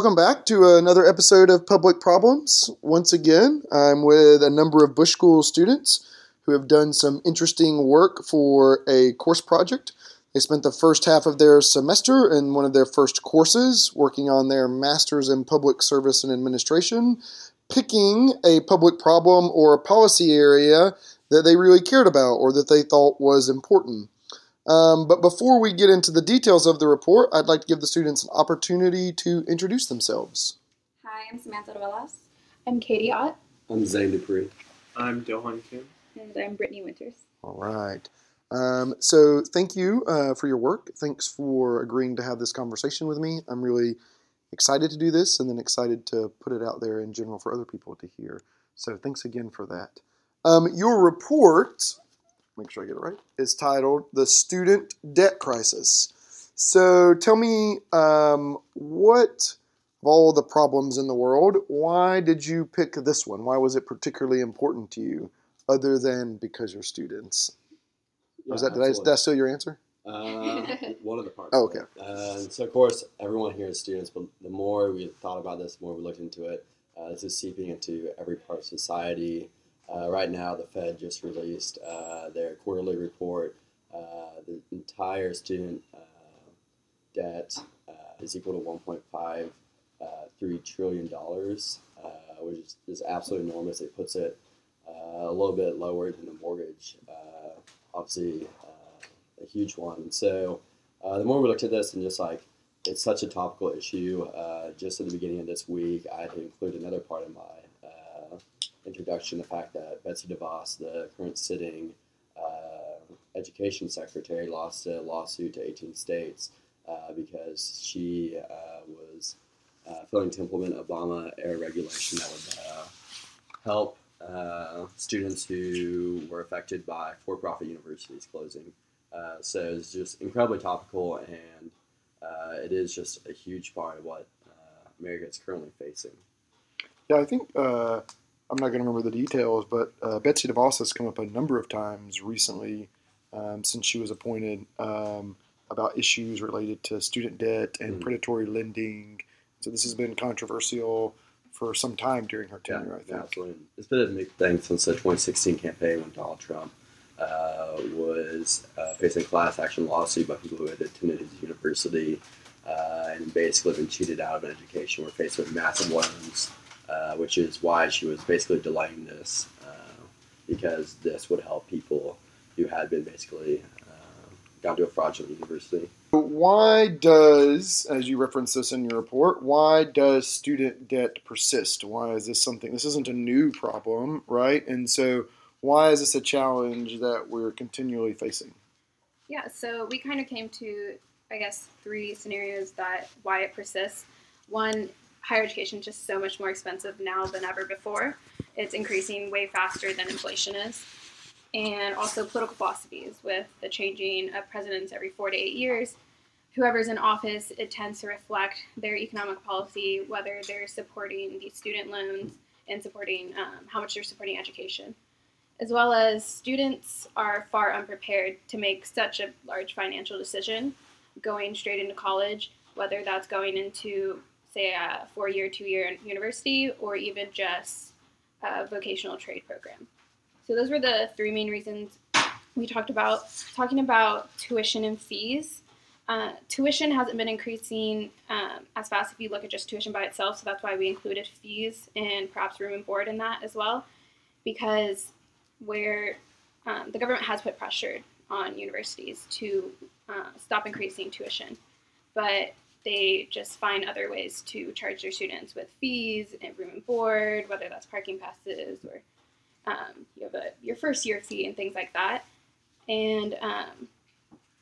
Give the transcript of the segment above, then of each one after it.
Welcome back to another episode of Public Problems. Once again, I'm with a number of Bush School students who have done some interesting work for a course project. They spent the first half of their semester in one of their first courses working on their Master's in Public Service and Administration, picking a public problem or a policy area that they really cared about or that they thought was important. Um, but before we get into the details of the report, I'd like to give the students an opportunity to introduce themselves. Hi, I'm Samantha Ruelas. I'm Katie Ott. I'm Zane Dupree. I'm Dohan Kim. And I'm Brittany Winters. All right. Um, so thank you uh, for your work. Thanks for agreeing to have this conversation with me. I'm really excited to do this and then excited to put it out there in general for other people to hear. So thanks again for that. Um, your report make sure I get it right, is titled The Student Debt Crisis. So tell me um, what of all the problems in the world, why did you pick this one? Why was it particularly important to you, other than because you're students? Yeah, was that did I, did I steal your answer? Uh, one of the parts. Oh, okay. Uh, so of course, everyone here is students, but the more we thought about this, the more we looked into it. Uh, this is seeping into every part of society. Uh, right now, the Fed just released uh, their quarterly report. Uh, the entire student uh, debt uh, is equal to 1.53 trillion dollars, which is, absolutely enormous. It puts it a little bit lower than the mortgage, obviously a huge one. And so, the more we looked at this, and just like it's such a topical issue. Uh, just at the beginning of this week, I had to include another part of my introduction the fact that Betsy DeVos, the current sitting uh, education secretary, lost a lawsuit to 18 states uh, because she uh, was uh, failing to implement Obama era regulation that would uh, help students who were affected by for-profit universities closing. so it's just incredibly topical, and it is just a huge part of what America is currently facing. Yeah, I think I'm not going to remember the details, but uh, Betsy DeVos has come up a number of times recently um, since she was appointed um, about issues related to student debt and mm-hmm. predatory lending. So this has been controversial for some time during her tenure, yeah, I think. Absolutely. It's been a big thing since the 2016 campaign when Donald Trump uh, was uh, facing a class action lawsuit by people who had attended his university uh, and basically been cheated out of an education, were faced with massive loans uh, which is why she was basically delaying this uh, because this would help people who had been basically uh, gone to a fraudulent university. Why does, as you reference this in your report, why does student debt persist? Why is this something? This isn't a new problem, right? And so, why is this a challenge that we're continually facing? Yeah, so we kind of came to, I guess, three scenarios that why it persists. One higher education is just so much more expensive now than ever before. It's increasing way faster than inflation is. And also political philosophies with the changing of presidents every four to eight years. Whoever's in office, it tends to reflect their economic policy, whether they're supporting these student loans and supporting um, how much they're supporting education. As well as students are far unprepared to make such a large financial decision going straight into college, whether that's going into say a four year, two year university, or even just a vocational trade program. So those were the three main reasons we talked about. Talking about tuition and fees. Uh, tuition hasn't been increasing um, as fast if you look at just tuition by itself, so that's why we included fees and perhaps room and board in that as well, because where um, the government has put pressure on universities to uh, stop increasing tuition, but they just find other ways to charge their students with fees and room and board, whether that's parking passes or um, you have a, your first year fee and things like that. And um,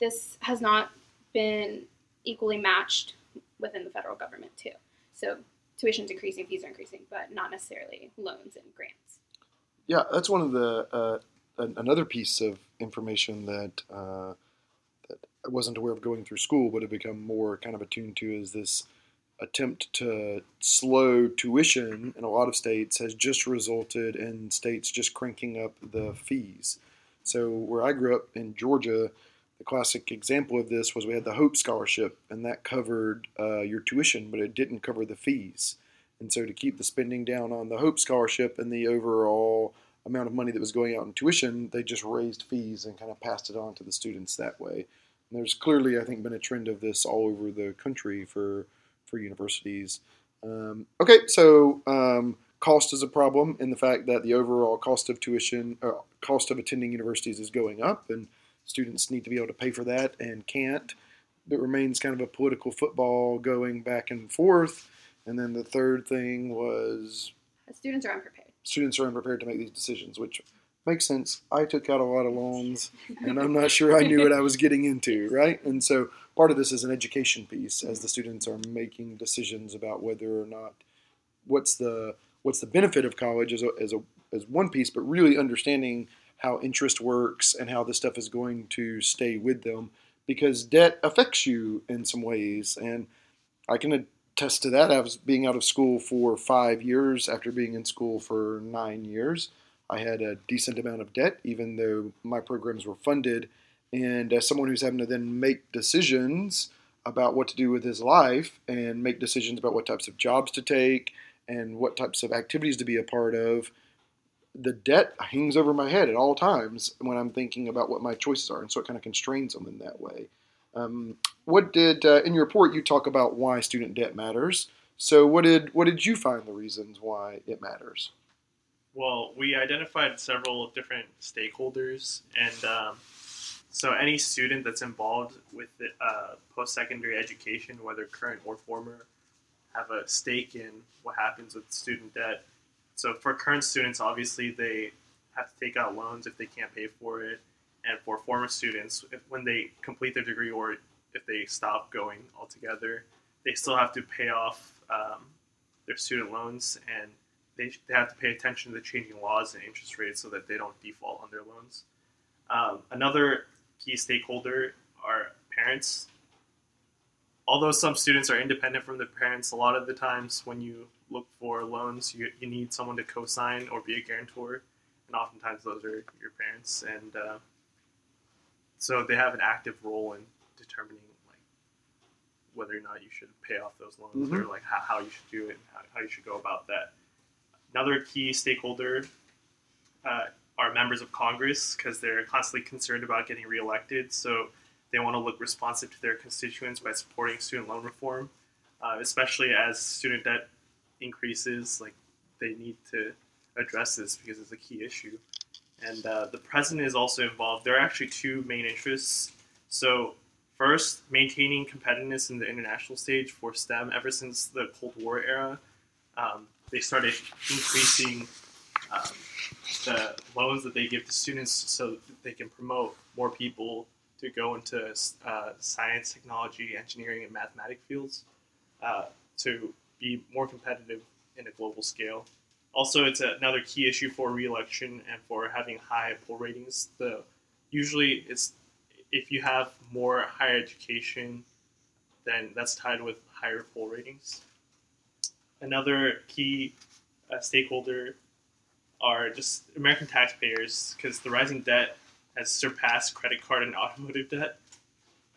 this has not been equally matched within the federal government too. So tuition's increasing, fees are increasing, but not necessarily loans and grants. Yeah, that's one of the uh, another piece of information that uh, I wasn't aware of going through school, but have become more kind of attuned to is this attempt to slow tuition in a lot of states has just resulted in states just cranking up the fees. So where I grew up in Georgia, the classic example of this was we had the Hope Scholarship, and that covered uh, your tuition, but it didn't cover the fees. And so, to keep the spending down on the Hope Scholarship and the overall amount of money that was going out in tuition, they just raised fees and kind of passed it on to the students that way. And there's clearly, I think, been a trend of this all over the country for for universities. Um, okay, so um, cost is a problem in the fact that the overall cost of tuition, uh, cost of attending universities is going up, and students need to be able to pay for that and can't. It remains kind of a political football going back and forth. And then the third thing was students are unprepared. Students are unprepared to make these decisions, which makes sense. I took out a lot of loans, and I'm not sure I knew what I was getting into, right? And so part of this is an education piece as the students are making decisions about whether or not what's the what's the benefit of college as a, as a as one piece, but really understanding how interest works and how this stuff is going to stay with them because debt affects you in some ways. And I can attest to that. I was being out of school for five years after being in school for nine years. I had a decent amount of debt, even though my programs were funded. And as someone who's having to then make decisions about what to do with his life and make decisions about what types of jobs to take and what types of activities to be a part of, the debt hangs over my head at all times when I'm thinking about what my choices are, and so it kind of constrains them in that way. Um, what did uh, in your report you talk about why student debt matters? So what did what did you find the reasons why it matters? Well, we identified several different stakeholders, and um, so any student that's involved with the, uh, post-secondary education, whether current or former, have a stake in what happens with student debt. So for current students, obviously they have to take out loans if they can't pay for it, and for former students, if, when they complete their degree or if they stop going altogether, they still have to pay off um, their student loans and they, they have to pay attention to the changing laws and interest rates so that they don't default on their loans. Um, another key stakeholder are parents. Although some students are independent from their parents, a lot of the times when you look for loans, you, you need someone to co sign or be a guarantor, and oftentimes those are your parents. And uh, so they have an active role in determining like whether or not you should pay off those loans mm-hmm. or like how, how you should do it and how, how you should go about that. Another key stakeholder uh, are members of Congress because they're constantly concerned about getting reelected. So they want to look responsive to their constituents by supporting student loan reform, uh, especially as student debt increases. Like they need to address this because it's a key issue. And uh, the president is also involved. There are actually two main interests. So first, maintaining competitiveness in the international stage for STEM. Ever since the Cold War era, um, they started increasing um, the loans that they give to students so they can promote more people to go into uh, science, technology, engineering, and mathematic fields uh, to be more competitive in a global scale. Also, it's another key issue for reelection and for having high poll ratings. The usually it's if you have more higher education, then that's tied with higher poll ratings. Another key uh, stakeholder are just American taxpayers because the rising debt has surpassed credit card and automotive debt.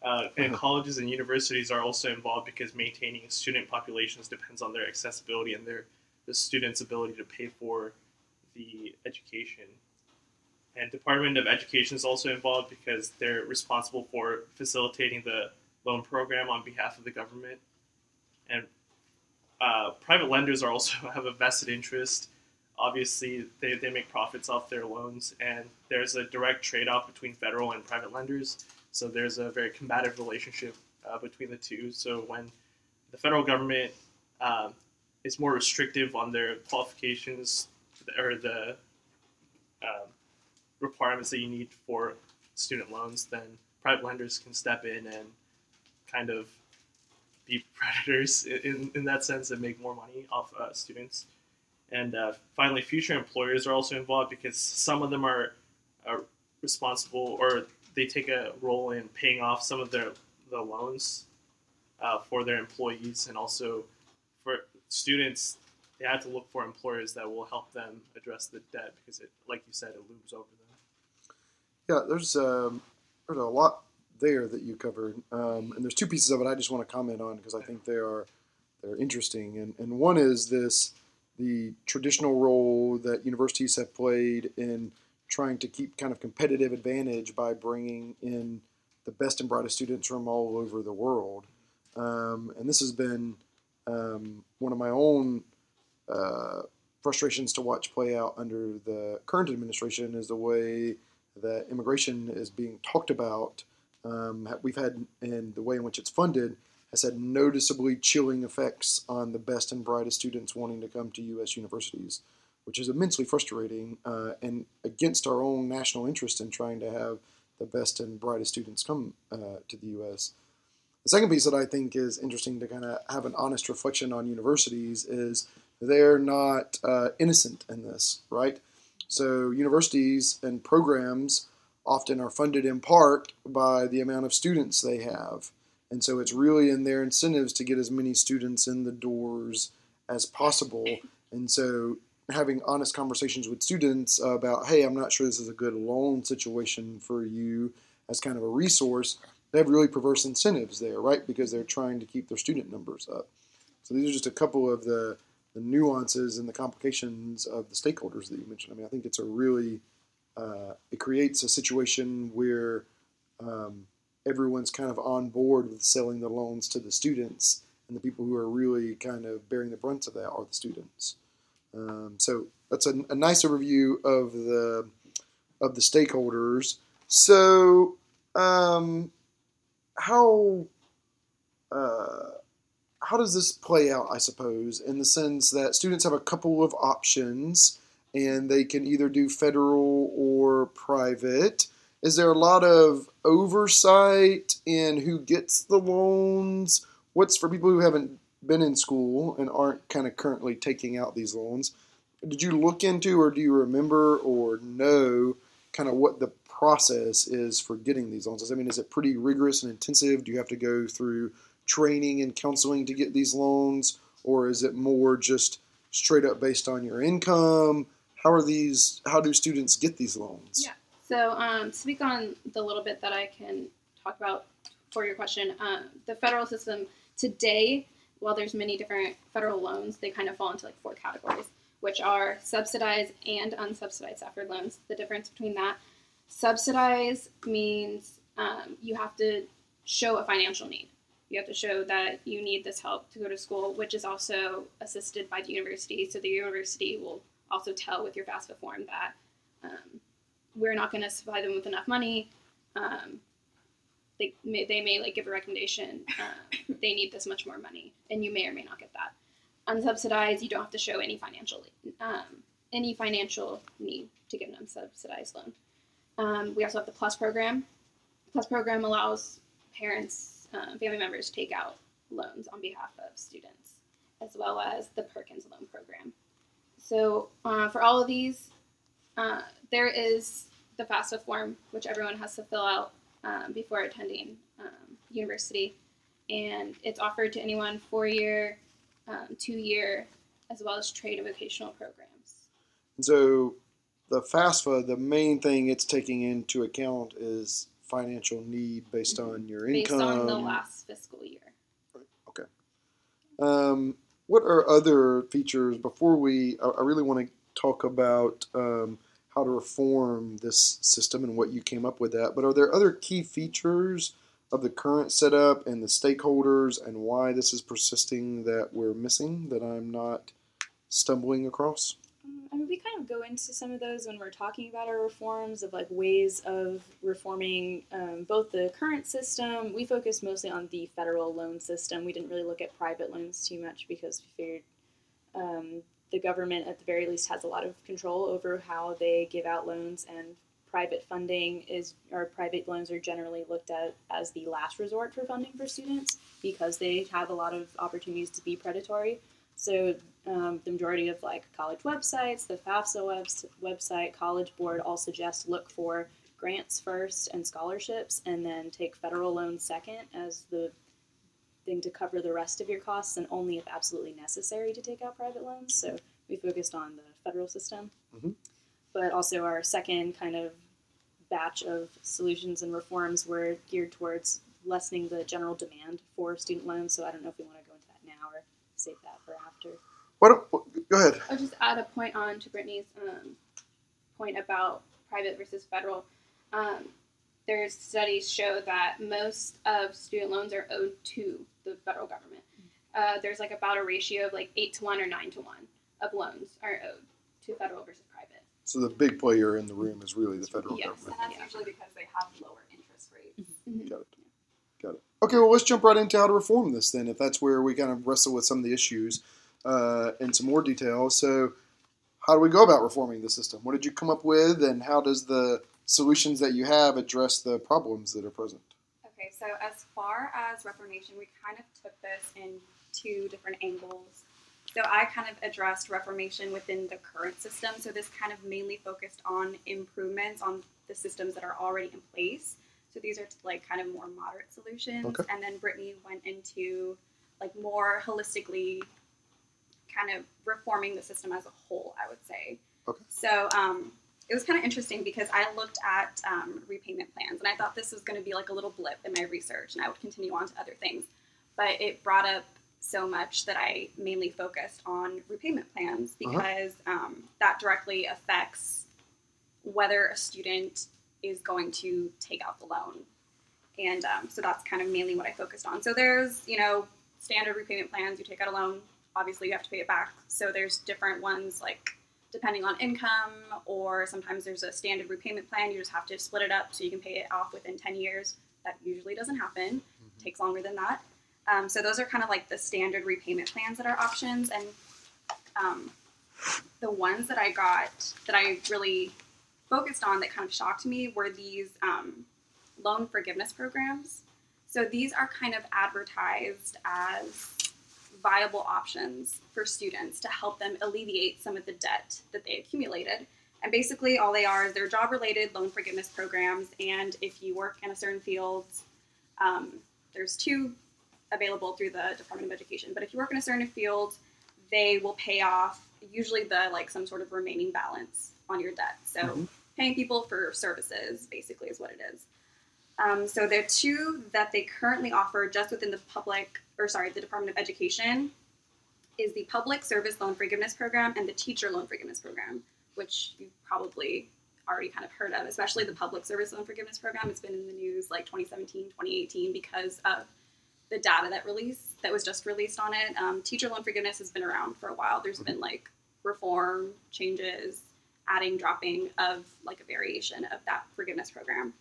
Uh, and mm-hmm. colleges and universities are also involved because maintaining student populations depends on their accessibility and their the students' ability to pay for the education. And Department of Education is also involved because they're responsible for facilitating the loan program on behalf of the government. And uh, private lenders are also have a vested interest. Obviously, they, they make profits off their loans, and there's a direct trade off between federal and private lenders. So there's a very combative relationship uh, between the two. So when the federal government um, is more restrictive on their qualifications or the um, requirements that you need for student loans, then private lenders can step in and kind of be predators in, in that sense and make more money off uh, students. And uh, finally, future employers are also involved because some of them are, responsible or they take a role in paying off some of their the loans uh, for their employees and also for students they have to look for employers that will help them address the debt because it like you said it looms over them yeah there's um, there's a lot there that you covered, um, and there's two pieces of it I just want to comment on because I think they are they're interesting, and and one is this the traditional role that universities have played in trying to keep kind of competitive advantage by bringing in the best and brightest students from all over the world, um, and this has been um, one of my own. Uh, frustrations to watch play out under the current administration is the way that immigration is being talked about. Um, we've had, and the way in which it's funded has had noticeably chilling effects on the best and brightest students wanting to come to U.S. universities, which is immensely frustrating uh, and against our own national interest in trying to have the best and brightest students come uh, to the U.S. The second piece that I think is interesting to kind of have an honest reflection on universities is they're not uh, innocent in this, right? So universities and programs often are funded in part by the amount of students they have. And so it's really in their incentives to get as many students in the doors as possible. And so having honest conversations with students about, hey, I'm not sure this is a good loan situation for you as kind of a resource, they have really perverse incentives there, right? Because they're trying to keep their student numbers up. So these are just a couple of the the nuances and the complications of the stakeholders that you mentioned. I mean, I think it's a really uh, it creates a situation where um, everyone's kind of on board with selling the loans to the students, and the people who are really kind of bearing the brunt of that are the students. Um, so that's a, a nice overview of the of the stakeholders. So um, how uh, how does this play out, I suppose, in the sense that students have a couple of options and they can either do federal or private? Is there a lot of oversight in who gets the loans? What's for people who haven't been in school and aren't kind of currently taking out these loans? Did you look into or do you remember or know kind of what the process is for getting these loans? I mean, is it pretty rigorous and intensive? Do you have to go through training and counseling to get these loans, or is it more just straight up based on your income? How are these? How do students get these loans? Yeah. So, um, speak on the little bit that I can talk about for your question. Um, the federal system today, while there's many different federal loans, they kind of fall into like four categories, which are subsidized and unsubsidized Stafford loans. The difference between that, subsidized means um, you have to show a financial need. You have to show that you need this help to go to school, which is also assisted by the university. So the university will also tell with your FAFSA form that um, we're not going to supply them with enough money. Um, they may, they may like give a recommendation. Uh, they need this much more money, and you may or may not get that. Unsubsidized, you don't have to show any financial um, any financial need to get an unsubsidized loan. Um, we also have the Plus program. Plus program allows parents um, family members to take out loans on behalf of students, as well as the Perkins Loan Program. So uh, for all of these, uh, there is the FAFSA form, which everyone has to fill out um, before attending um, university, and it's offered to anyone four-year, um, two-year, as well as trade and vocational programs. So the FAFSA, the main thing it's taking into account is financial need based mm-hmm. on your income. Based on the last fiscal year. Okay. What are other features before we? I, I really want to talk about um, how to reform this system and what you came up with that. But are there other key features of the current setup and the stakeholders and why this is persisting that we're missing that I'm not stumbling across? We kind of go into some of those when we're talking about our reforms of like ways of reforming um, both the current system. We focus mostly on the federal loan system. We didn't really look at private loans too much because we figured um, the government, at the very least, has a lot of control over how they give out loans, and private funding is or private loans are generally looked at as the last resort for funding for students because they have a lot of opportunities to be predatory. So um, the majority of like college websites, the FAFSA webs- website, College Board all suggest look for grants first and scholarships, and then take federal loans second as the thing to cover the rest of your costs, and only if absolutely necessary to take out private loans. So we focused on the federal system, mm-hmm. but also our second kind of batch of solutions and reforms were geared towards lessening the general demand for student loans. So I don't know if we want to go into that now or save that for after. Why don't, go ahead. I'll just add a point on to Brittany's um, point about private versus federal. Um, there's studies show that most of student loans are owed to the federal government. Uh, there's like about a ratio of like eight to one or nine to one of loans are owed to federal versus private. So the big player in the room is really the federal government. Yes. government. And that's Yeah. usually because they have lower interest rates. Got it. Got it. Okay, well, let's jump right into how to reform this then, if that's where we kind of wrestle with some of the issues uh, in some more detail. So, how do we go about reforming the system? What did you come up with, and how does the solutions that you have address the problems that are present? Okay, so as far as Reformation, we kind of took this in two different angles. So I kind of addressed Reformation within the current system. So this kind of mainly focused on improvements on the systems that are already in place. So these are like kind of more moderate solutions. Okay. And then Brittany went into like more holistically kind of reforming the system as a whole, I would say. Okay. So um, it was kind of interesting because I looked at um, repayment plans and I thought this was going to be like a little blip in my research and I would continue on to other things. But it brought up so much that I mainly focused on repayment plans Uh-huh. because um, that directly affects whether a student is going to take out the loan. And um, so that's kind of mainly what I focused on. So there's, you know, standard repayment plans. You take out a loan, obviously you have to pay it back. So there's different ones like depending on income, or sometimes there's a standard repayment plan. You just have to split it up so you can pay it off within 10 years. That usually doesn't happen, takes longer than that. Um, so those are kind of like the standard repayment plans that are options. And um, the ones that I got that I really focused on that kind of shocked me were these um, loan forgiveness programs. So these are kind of advertised as viable options for students to help them alleviate some of the debt that they accumulated. And basically, all they are is they're job related loan forgiveness programs. And if you work in a certain field, um, there's two available through the Department of Education. But if you work in a certain field, they will pay off usually the like some sort of remaining balance on your debt. So Mhm. Paying people for services basically is what it is. Um, so there are two that they currently offer just within the public, or sorry, the Department of Education, is the Public Service Loan Forgiveness Program and the Teacher Loan Forgiveness Program, which you probably already kind of heard of, especially the Public Service Loan Forgiveness Program. It's been in the news like 2017, 2018 because of the data that released that was just released on it. Um, teacher loan forgiveness has been around for a while. There's been like reform changes, adding, dropping of like a variation of that forgiveness program.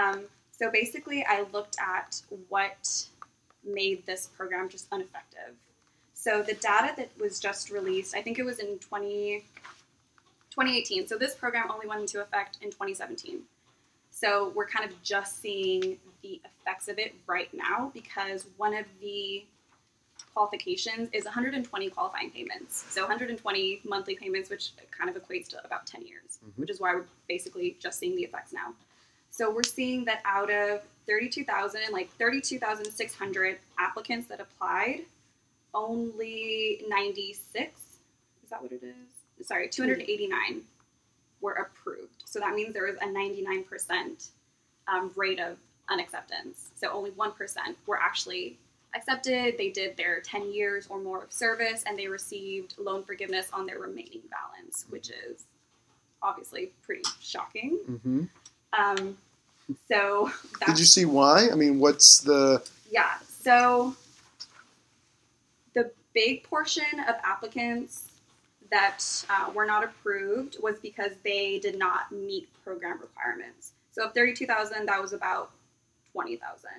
Um, so basically, I looked at what made this program just ineffective. So the data that was just released, I think it was in 20, 2018. So this program only went into effect in 2017. So we're kind of just seeing the effects of it right now because one of the qualifications is 120 qualifying payments. So 120 monthly payments, which kind of equates to about 10 years, Mhm. which is why we're basically just seeing the effects now. So we're seeing that out of 32,000, like 32,600 applicants that applied, only 96, is that what it is? Sorry, 289 were approved. So that means there was a 99% um, rate of unacceptance. So only 1% were actually accepted. They did their 10 years or more of service and they received loan forgiveness on their remaining balance, which is obviously pretty shocking. Mm-hmm. Um, so that's Did you see why? I mean, what's the yeah. So the big portion of applicants that uh, were not approved was because they did not meet program requirements. So of 32,000, that was about 20,000.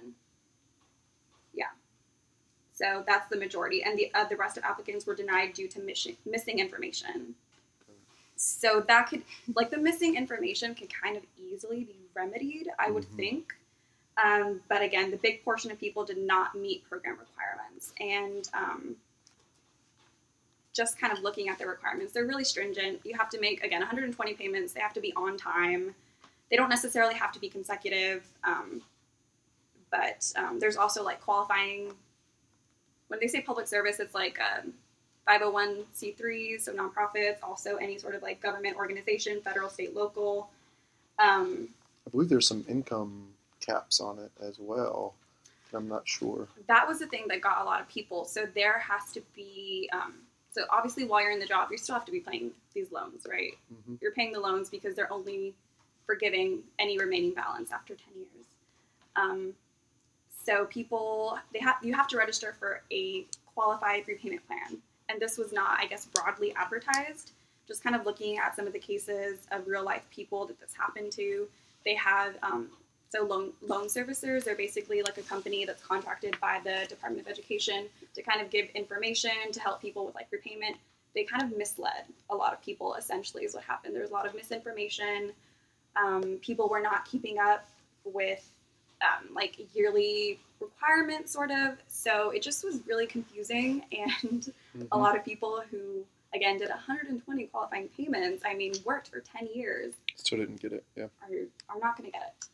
So that's the majority. And the, uh, the rest of applicants were denied due to mission, missing information. So that could, like, the missing information can kind of easily be remedied, I would Mhm. think. Um, but again, the big portion of people did not meet program requirements. And um, just kind of looking at the requirements, they're really stringent. You have to make, again, 120 payments, they have to be on time. They don't necessarily have to be consecutive. Um, but um, there's also like qualifying. When they say public service, it's like um, 501c3s, so nonprofits, also any sort of like government organization, federal, state, local. Um, believe there's some income caps on it as well. I'm not sure. that was the thing that got a lot of people. So there has to be, um, so obviously while you're in the job, you still have to be paying these loans, right? Mhm. You're paying the loans because they're only forgiving any remaining balance after 10 years. Um, so people, they have you have to register for a qualified repayment plan, and this was not, I guess, broadly advertised. Just kind of looking at some of the cases of real life people that this happened to, they had um, so loan loan servicers are basically like a company that's contracted by the Department of Education to kind of give information to help people with like repayment. They kind of misled a lot of people. Essentially, is what happened. There was a lot of misinformation. Um, people were not keeping up with um, like yearly requirement, sort of. So it just was really confusing, and a lot of people who again did 120 qualifying payments. I mean, worked for 10 years Still didn't get it. Yeah. are, are not going to get it,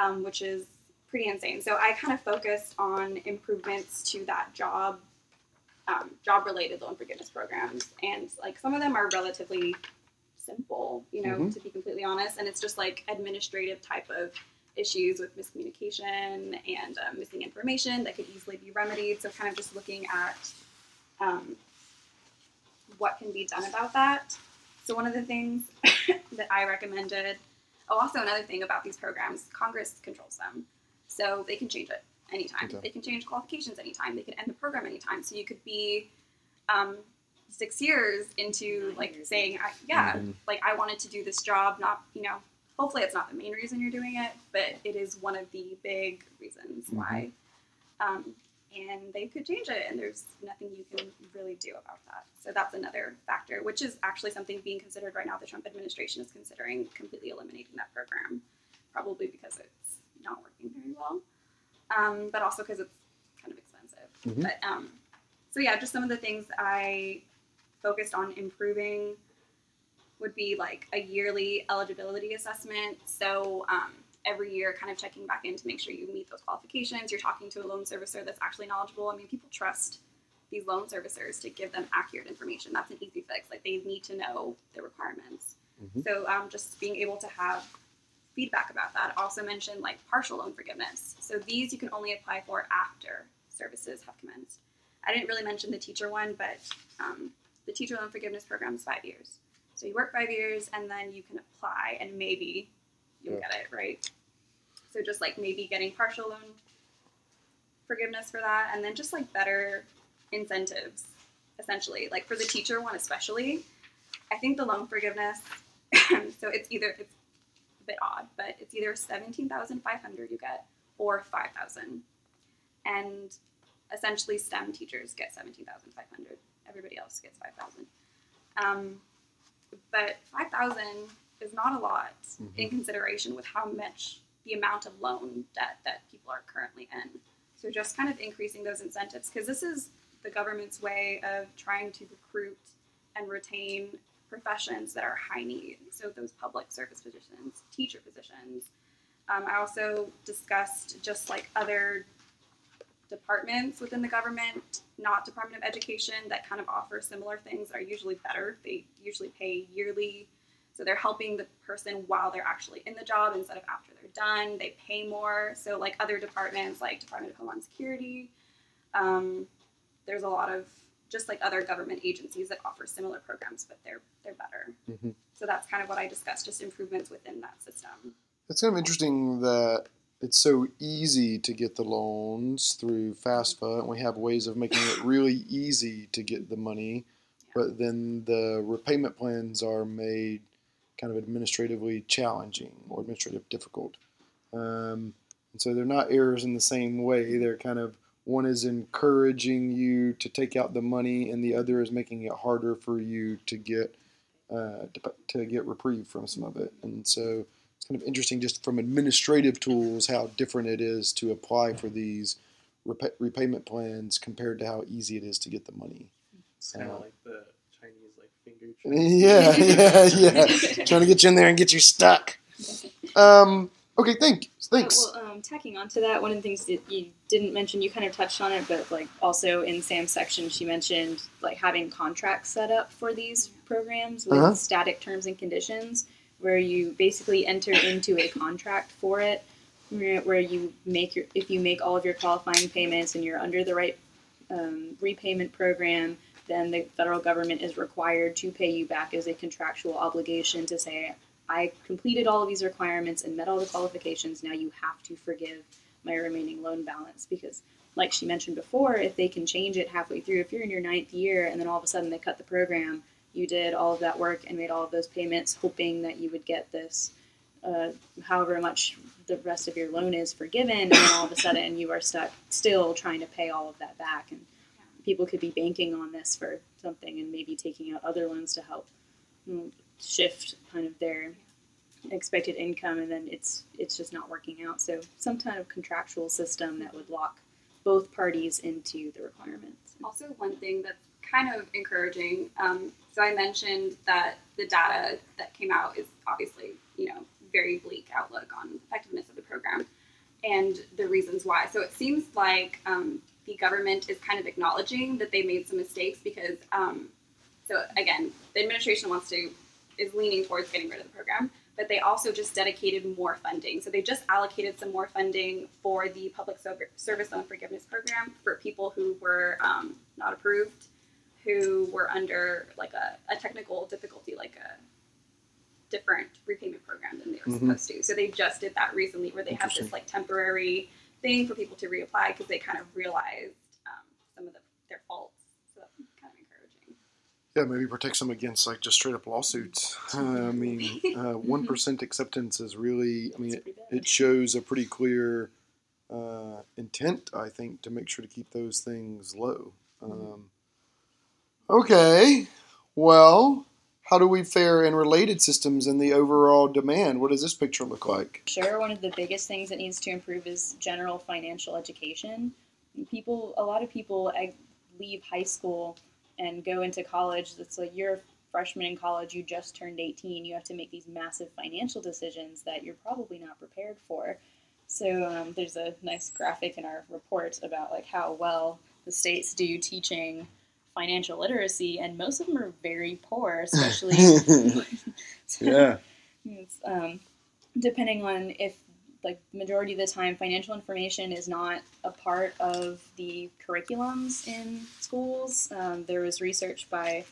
um, which is pretty insane. So I kind of focused on improvements to that job, um, job related loan forgiveness programs, and like some of them are relatively simple, you know, Mhm. to be completely honest, and it's just like administrative type of issues with miscommunication and um, missing information that could easily be remedied. So kind of just looking at um, what can be done about that. So one of the things that I recommended. Oh, also another thing about these programs, Congress controls them, so they can change it anytime. Okay. They can change qualifications anytime. They can end the program anytime. So you could be um, six years into like saying, I, yeah, Mhm. like I wanted to do this job. Not you know, hopefully it's not the main reason you're doing it, but it is one of the big reasons why. Um, and they could change it, and there's nothing you can really do about that. So that's another factor, which is actually something being considered right now. The Trump administration is considering completely eliminating that program, probably because it's not working very well, um, but also because it's kind of expensive. Mhm. But um, so yeah, just some of the things I focused on improving would be like a yearly eligibility assessment. So um, every year, kind of checking back in to make sure you meet those qualifications. You're talking to a loan servicer that's actually knowledgeable. I mean, people trust these loan servicers to give them accurate information. That's an easy fix. Like they need to know the requirements. Mhm. So um, just being able to have feedback about that. Also mentioned like partial loan forgiveness. So these you can only apply for after services have commenced. I didn't really mention the teacher one, but um, the teacher loan forgiveness program is five years. So you work five years and then you can apply and maybe you'll Yeah. get it, right? So just like maybe getting partial loan forgiveness for that and then just like better incentives essentially. Like for the teacher one especially, I think the loan forgiveness so it's either it's a bit odd, but it's either seventeen thousand five hundred you get or five thousand. And essentially STEM teachers get seventeen thousand five hundred. Everybody else gets five thousand. Um, but five thousand is not a lot in consideration with how much the amount of loan debt that people are currently in. So just kind of increasing those incentives because this is the government's way of trying to recruit and retain professions that are high need. So those public service positions, teacher positions. Um, I also discussed just like other departments within the government, not Department of Education, that kind of offer similar things that are usually better. They usually pay yearly. So they're helping the person while they're actually in the job instead of after they're done. They pay more. So like other departments, like Department of Homeland Security, um, there's a lot of just like other government agencies that offer similar programs, but they're they're better. Mhm. So that's kind of what I discussed, just improvements within that system. It's kind of interesting that it's so easy to get the loans through FAFSA, and we have ways of making it really easy to get the money, but then the repayment plans are made kind of administratively challenging or administrative difficult. Um, and so they're not errors in the same way. They're kind of one is encouraging you to take out the money, and the other is making it harder for you to get uh, to, to get reprieve from some of it. And so kind of interesting just from administrative tools how different it is to apply for these repa- repayment plans compared to how easy it is to get the money. It's kind Uh, of like the Chinese like finger. Yeah, yeah, yeah. Trying to get you in there and get you stuck. Um, okay, thank thanks. Uh, well, um, tacking onto that, one of the things that you didn't mention, you kind of touched on it, but like also in Sam's section, she mentioned like having contracts set up for these programs with Uh-huh. static terms and conditions. Where you basically enter into a contract for it, where you make your if you make all of your qualifying payments and you're under the right um, repayment program, then the federal government is required to pay you back as a contractual obligation to say, I completed all of these requirements and met all the qualifications. Now you have to forgive my remaining loan balance because like she mentioned before, if they can change it halfway through, if you're in your ninth year and then all of a sudden they cut the program, you did all of that work and made all of those payments, hoping that you would get this, uh, however much the rest of your loan is forgiven, and all of a sudden you are stuck still trying to pay all of that back. And people could be banking on this for something and maybe taking out other loans to help know, shift kind of their expected income, and then it's it's just not working out. So some kind of contractual system that would lock both parties into the requirements. Also, one thing that's kind of encouraging. Um, so I mentioned that the data that came out is obviously, you know, very bleak outlook on effectiveness of the program and the reasons why. So it seems like um, the government is kind of acknowledging that they made some mistakes because, um, so again, the administration wants to is leaning towards getting rid of the program, but they also just dedicated more funding. So they just allocated some more funding for the public service loan forgiveness program for people who were um, not approved who were under like a, a technical difficulty, like a different repayment program than they were mm-hmm. supposed to. So they just did that recently, where they have this like temporary thing for people to reapply because they kind of realized um, some of the, their faults. So that's kind of encouraging. Yeah, maybe protects them against like just straight up lawsuits. Uh, I mean, uh, one uh, acceptance is really. I mean, it, it, shows a pretty clear uh, intent, I think, to make sure to keep those things low. Mm-hmm. Um, Okay, well, how do we fare in related systems and the overall demand? What does this picture look like? Sure, one of the biggest things that needs to improve is general financial education. People, a lot of people leave high school and go into college. It's like you're a freshman in college, you just turned 18, you have to make these massive financial decisions that you're probably not prepared for. So um, there's a nice graphic in our report about like how well the states do teaching financial literacy, and most of them are very poor, especially. yeah. Um, depending on if, like, majority of the time, financial information is not a part of the curriculums in schools. Um, there was research by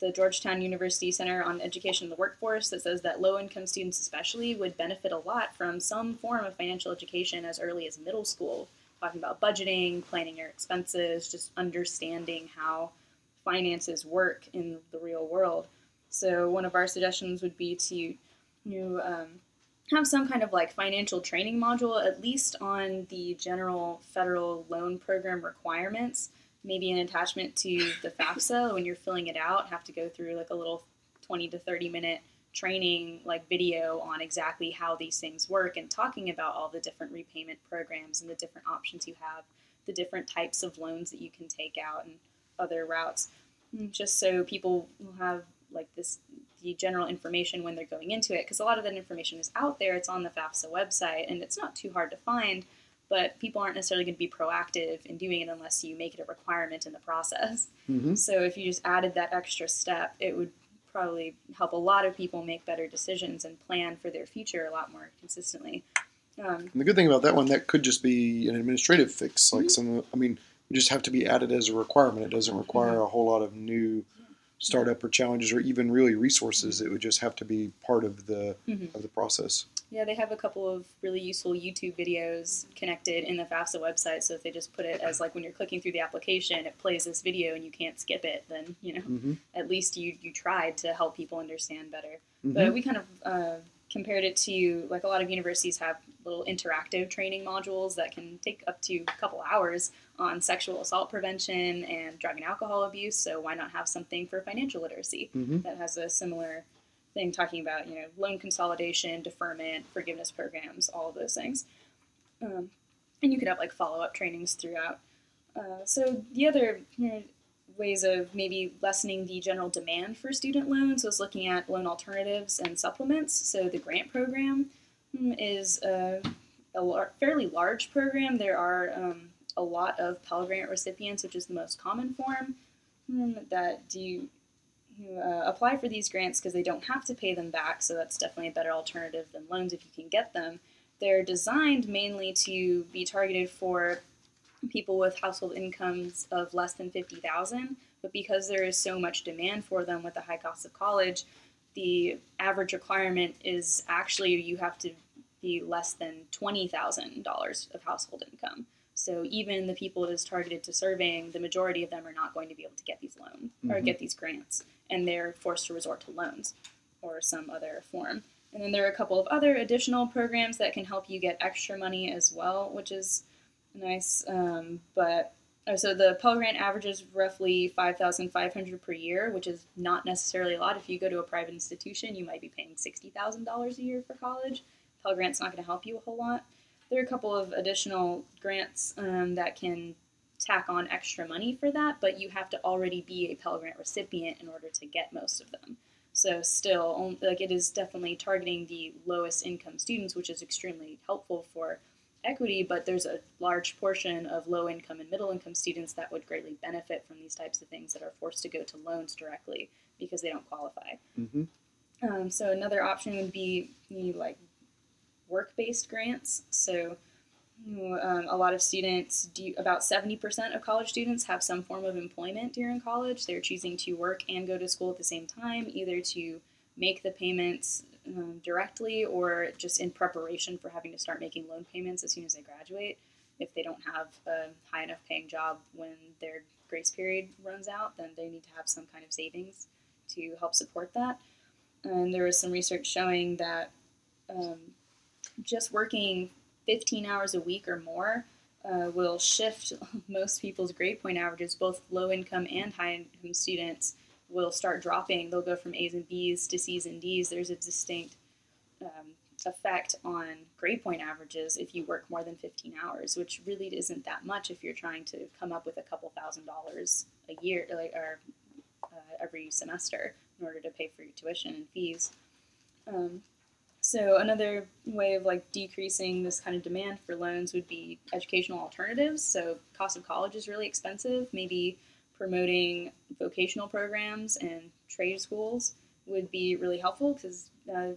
the Georgetown University Center on Education in the Workforce that says that low income students, especially, would benefit a lot from some form of financial education as early as middle school. Talking about budgeting, planning your expenses, just understanding how finances work in the real world. So one of our suggestions would be to you um, have some kind of like financial training module, at least on the general federal loan program requirements. Maybe an attachment to the FAFSA when you're filling it out, have to go through like a little 20 to 30 minute training like video on exactly how these things work and talking about all the different repayment programs and the different options you have, the different types of loans that you can take out and other routes, just so people will have like this the general information when they're going into it because a lot of that information is out there it's on the fafsa website and it's not too hard to find but people aren't necessarily going to be proactive in doing it unless you make it a requirement in the process mm-hmm. so if you just added that extra step it would probably help a lot of people make better decisions and plan for their future a lot more consistently um, the good thing about that one that could just be an administrative fix like mm-hmm. some i mean just have to be added as a requirement. It doesn't require a whole lot of new startup or challenges or even really resources. It would just have to be part of the mm-hmm. of the process. Yeah, they have a couple of really useful YouTube videos connected in the FAFSA website. So if they just put it as like when you're clicking through the application, it plays this video and you can't skip it, then you know mm-hmm. at least you you tried to help people understand better. Mm-hmm. But we kind of uh, compared it to like a lot of universities have little interactive training modules that can take up to a couple hours on sexual assault prevention and drug and alcohol abuse. So why not have something for financial literacy mm-hmm. that has a similar thing talking about you know loan consolidation, deferment, forgiveness programs, all of those things. Um, and you could have like follow up trainings throughout. Uh, so the other you know, ways of maybe lessening the general demand for student loans was looking at loan alternatives and supplements. So the grant program hmm, is a, a lar- fairly large program. There are um, a lot of Pell Grant recipients, which is the most common form, hmm, that do uh, apply for these grants because they don't have to pay them back, so that's definitely a better alternative than loans if you can get them. They're designed mainly to be targeted for people with household incomes of less than 50,000, but because there is so much demand for them with the high cost of college, the average requirement is actually you have to be less than $20,000 of household income. So even the people it is targeted to serving, the majority of them are not going to be able to get these loans or Mhm. get these grants, and they're forced to resort to loans or some other form. And then there are a couple of other additional programs that can help you get extra money as well, which is nice. Um, but uh, so the Pell Grant averages roughly five thousand five hundred per year, which is not necessarily a lot. If you go to a private institution, you might be paying sixty thousand dollars a year for college. Pell Grant's not going to help you a whole lot. There are a couple of additional grants um, that can tack on extra money for that, but you have to already be a Pell Grant recipient in order to get most of them. So still, like it is definitely targeting the lowest income students, which is extremely helpful for equity. But there's a large portion of low income and middle income students that would greatly benefit from these types of things that are forced to go to loans directly because they don't qualify. hmm Um, so another option would be you know, like work-based grants. So um, a lot of students do about 70% of college students have some form of employment during college. They're choosing to work and go to school at the same time, either to make the payments um, directly or just in preparation for having to start making loan payments as soon as they graduate. If they don't have a high enough paying job when their grace period runs out, then they need to have some kind of savings to help support that. And there was some research showing that um, just working 15 hours a week or more uh, will shift most people's grade point averages, both low income and high income students will start dropping. They'll go from A's and B's to C's and D's. There's a distinct um, effect on grade point averages if you work more than 15 hours, which really isn't that much if you're trying to come up with a couple thousand dollars a year or uh, every semester in order to pay for your tuition and fees. Um, so another way of like decreasing this kind of demand for loans would be educational alternatives. So cost of college is really expensive. Maybe promoting vocational programs and trade schools would be really helpful because uh,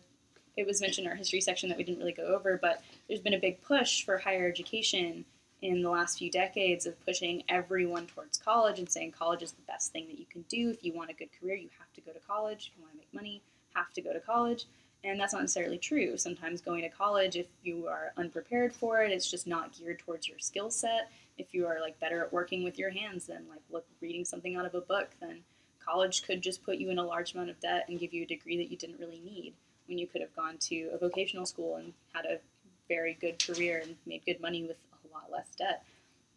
it was mentioned in our history section that we didn't really go over, but there's been a big push for higher education in the last few decades of pushing everyone towards college and saying college is the best thing that you can do. If you want a good career, you have to go to college. If you want to make money, have to go to college. And that's not necessarily true. Sometimes going to college, if you are unprepared for it, it's just not geared towards your skill set. If you are like better at working with your hands than like look reading something out of a book, then college could just put you in a large amount of debt and give you a degree that you didn't really need when you could have gone to a vocational school and had a very good career and made good money with a lot less debt.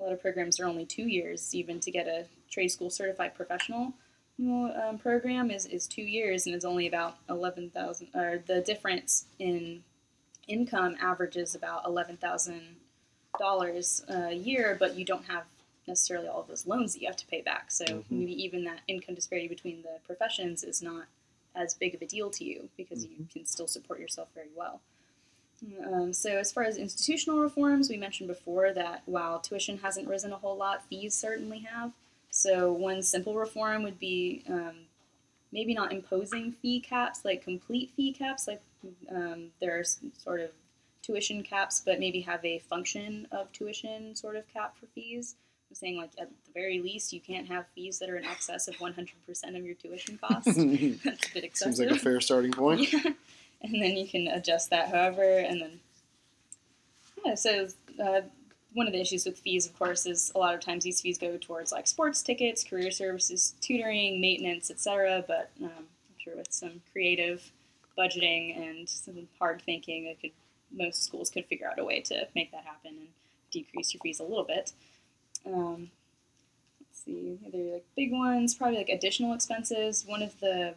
A lot of programs are only two years, even to get a trade school certified professional um, program is, is two years, and it's only about eleven thousand. Or the difference in income averages about eleven thousand dollars a year, but you don't have necessarily all of those loans that you have to pay back. So Mhm. maybe even that income disparity between the professions is not as big of a deal to you because you can still support yourself very well. Um, so as far as institutional reforms, we mentioned before that while tuition hasn't risen a whole lot, fees certainly have. So one simple reform would be um, maybe not imposing fee caps, like complete fee caps, like um, there are sort of tuition caps, but maybe have a function of tuition sort of cap for fees. I'm saying like at the very least, you can't have fees that are in excess of 100% of your tuition cost. That's a bit excessive. Seems like a fair starting point. Yeah. And then you can adjust that however, and then yeah. So uh, one of the issues with fees, of course, is a lot of times these fees go towards like sports tickets, career services, tutoring, maintenance, etc. But um, I'm sure with some creative budgeting and some hard thinking, could most schools could figure out a way to make that happen and decrease your fees a little bit. Um, let's see, other like big ones, probably like additional expenses. One of the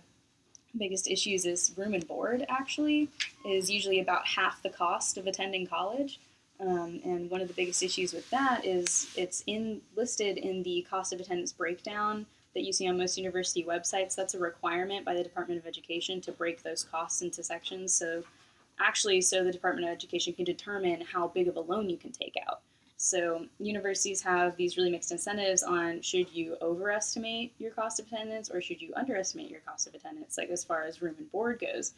biggest issues is room and board actually is usually about half the cost of attending college um, and one of the biggest issues with that is it's in listed in the cost of attendance breakdown that you see on most university websites. That's a requirement by the department of education to break those costs into sections. So actually so the department of education can determine how big of a loan you can take out. So universities have these really mixed incentives on should you overestimate your cost of attendance or should you underestimate your cost of attendance, like as far as room and board goes.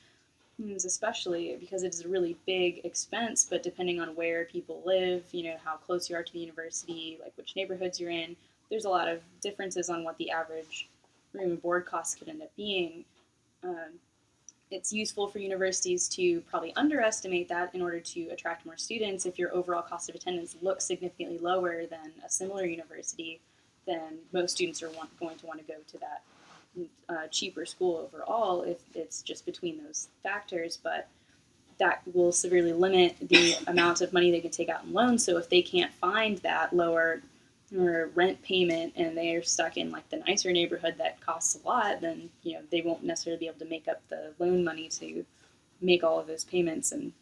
Especially because it is a really big expense, but depending on where people live, you know, how close you are to the university, like which neighborhoods you're in, there's a lot of differences on what the average room and board costs could end up being. Um, it's useful for universities to probably underestimate that in order to attract more students. If your overall cost of attendance looks significantly lower than a similar university, then most students are want, going to want to go to that uh, cheaper school overall if it's just between those factors. But that will severely limit the amount of money they can take out in loans. So if they can't find that lower or rent payment and they're stuck in like the nicer neighborhood that costs a lot, then you know they won't necessarily be able to make up the loan money to make all of those payments. And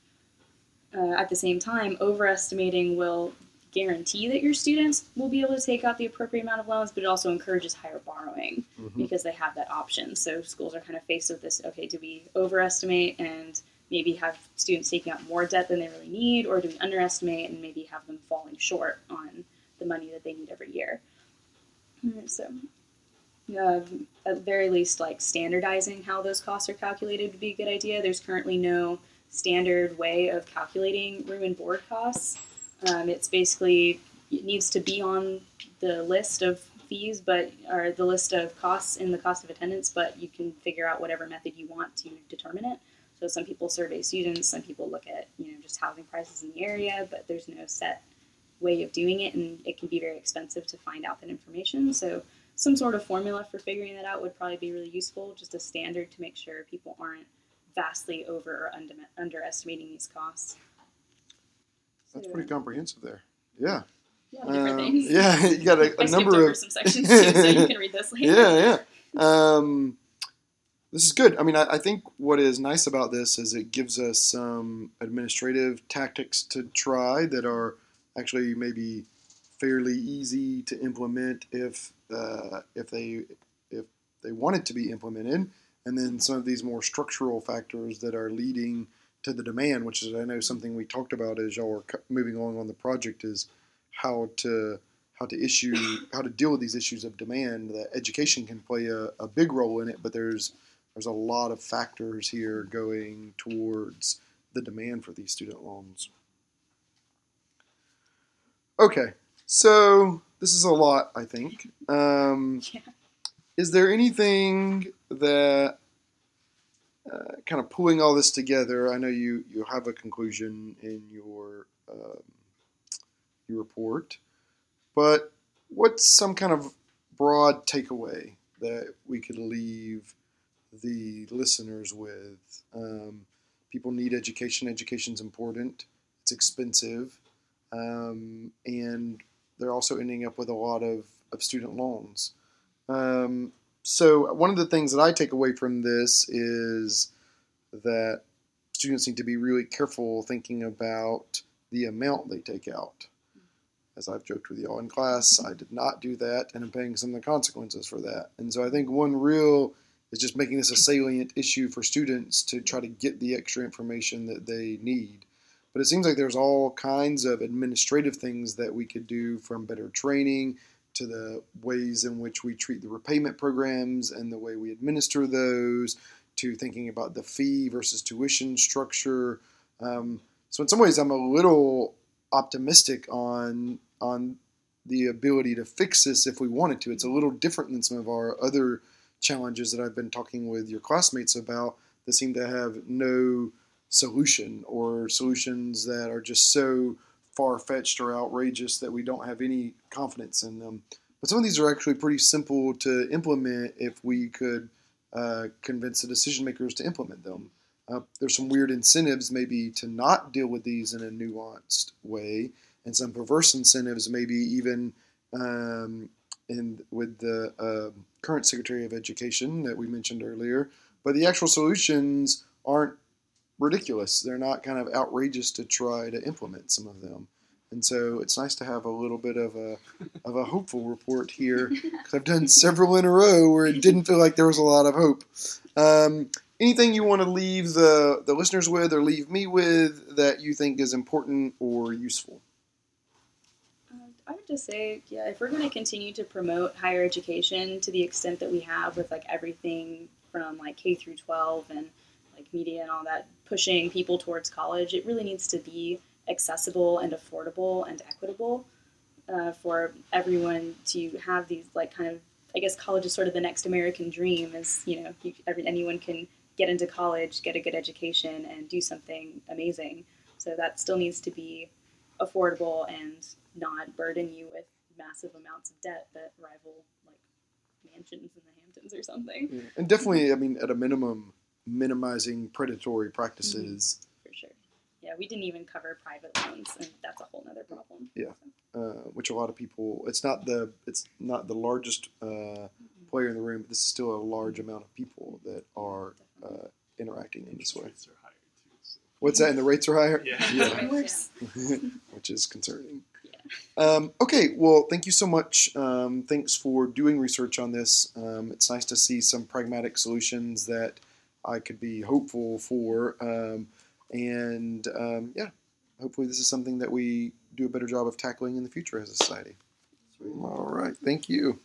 uh, at the same time, overestimating will guarantee that your students will be able to take out the appropriate amount of loans, but it also encourages higher borrowing mm-hmm. because they have that option. So schools are kind of faced with this: okay, do we overestimate and maybe have students taking out more debt than they really need, or do we underestimate and maybe have them falling short on the money that they need every year. So, uh, at the very least, like standardizing how those costs are calculated would be a good idea. There's currently no standard way of calculating room and board costs. Um, it's basically it needs to be on the list of fees, but or the list of costs in the cost of attendance. But you can figure out whatever method you want to determine it. So some people survey students, some people look at you know just housing prices in the area, but there's no set way of doing it, and it can be very expensive to find out that information. So, some sort of formula for figuring that out would probably be really useful, just a standard to make sure people aren't vastly over or under, underestimating these costs. That's pretty comprehensive there. Yeah. Yeah, different things. Yeah, you got a, a number of some sections too, so you can read this later. Yeah, yeah. Um, this is good. I mean, I, I, think what is nice about this is it gives us some administrative tactics to try that are actually maybe fairly easy to implement if uh, if they if they want it to be implemented, and then some of these more structural factors that are leading to the demand, which is I know something we talked about as y'all were moving along on the project, is how to how to issue how to deal with these issues of demand. That education can play a, a big role in it, but there's there's a lot of factors here going towards the demand for these student loans. Okay, so this is a lot, I think. Um, yeah. Is there anything that uh, kind of pulling all this together? I know you you have a conclusion in your um, your report, but what's some kind of broad takeaway that we could leave the listeners with? Um, people need education. Education's important. It's expensive um, and they're also ending up with a lot of, of student loans. Um, so one of the things that I take away from this is that students need to be really careful thinking about the amount they take out. As I've joked with y'all in class, I did not do that, and I'm paying some of the consequences for that. And so I think one real is just making this a salient issue for students to try to get the extra information that they need. But it seems like there's all kinds of administrative things that we could do from better training to the ways in which we treat the repayment programs and the way we administer those to thinking about the fee versus tuition structure. Um, so in some ways, I'm a little optimistic on on the ability to fix this if we wanted to. It's a little different than some of our other challenges that I've been talking with your classmates about that seem to have no solution or solutions that are just so far fetched or outrageous that we don't have any confidence in them. But some of these are actually pretty simple to implement if we could uh, convince the decision makers to implement them. Uh, there's some weird incentives maybe to not deal with these in a nuanced way, and some perverse incentives maybe even um, in with the uh, current Secretary of Education that we mentioned earlier. But the actual solutions aren't ridiculous. They're not kind of outrageous to try to implement some of them. And so it's nice to have a little bit of a of a hopeful report here because I've done several in a row where it didn't feel like there was a lot of hope. Um, anything you want to leave the, the listeners with or leave me with that you think is important or useful? I would just say, yeah, if we're going to continue to promote higher education to the extent that we have with like everything from like K through 12 and like media and all that, pushing people towards college, it really needs to be accessible and affordable and equitable uh, for everyone to have these like kind of. I guess college is sort of the next American dream. Is you know, you, every, anyone can get into college, get a good education, and do something amazing. So that still needs to be affordable and not burden you with massive amounts of debt that rival like mansions in the Hamptons or something. Yeah. And definitely, I mean, at a minimum, minimizing predatory practices, For sure. Yeah, we didn't even cover private loans, and that's a whole other problem. Yeah. uh, which a lot of people. It's not the it's not the largest uh, player in the room, but this is still a large amount of people that are uh, interacting in this way. Rates are higher too. So. What's that? And the rates are higher. Yeah. Yeah. Definitely. Worse. which is concerning. Um, okay, well, thank you so much. Um, thanks for doing research on this. Um, it's nice to see some pragmatic solutions that I could be hopeful for. Um, and um, yeah, hopefully, this is something that we do a better job of tackling in the future as a society. All right, thank you.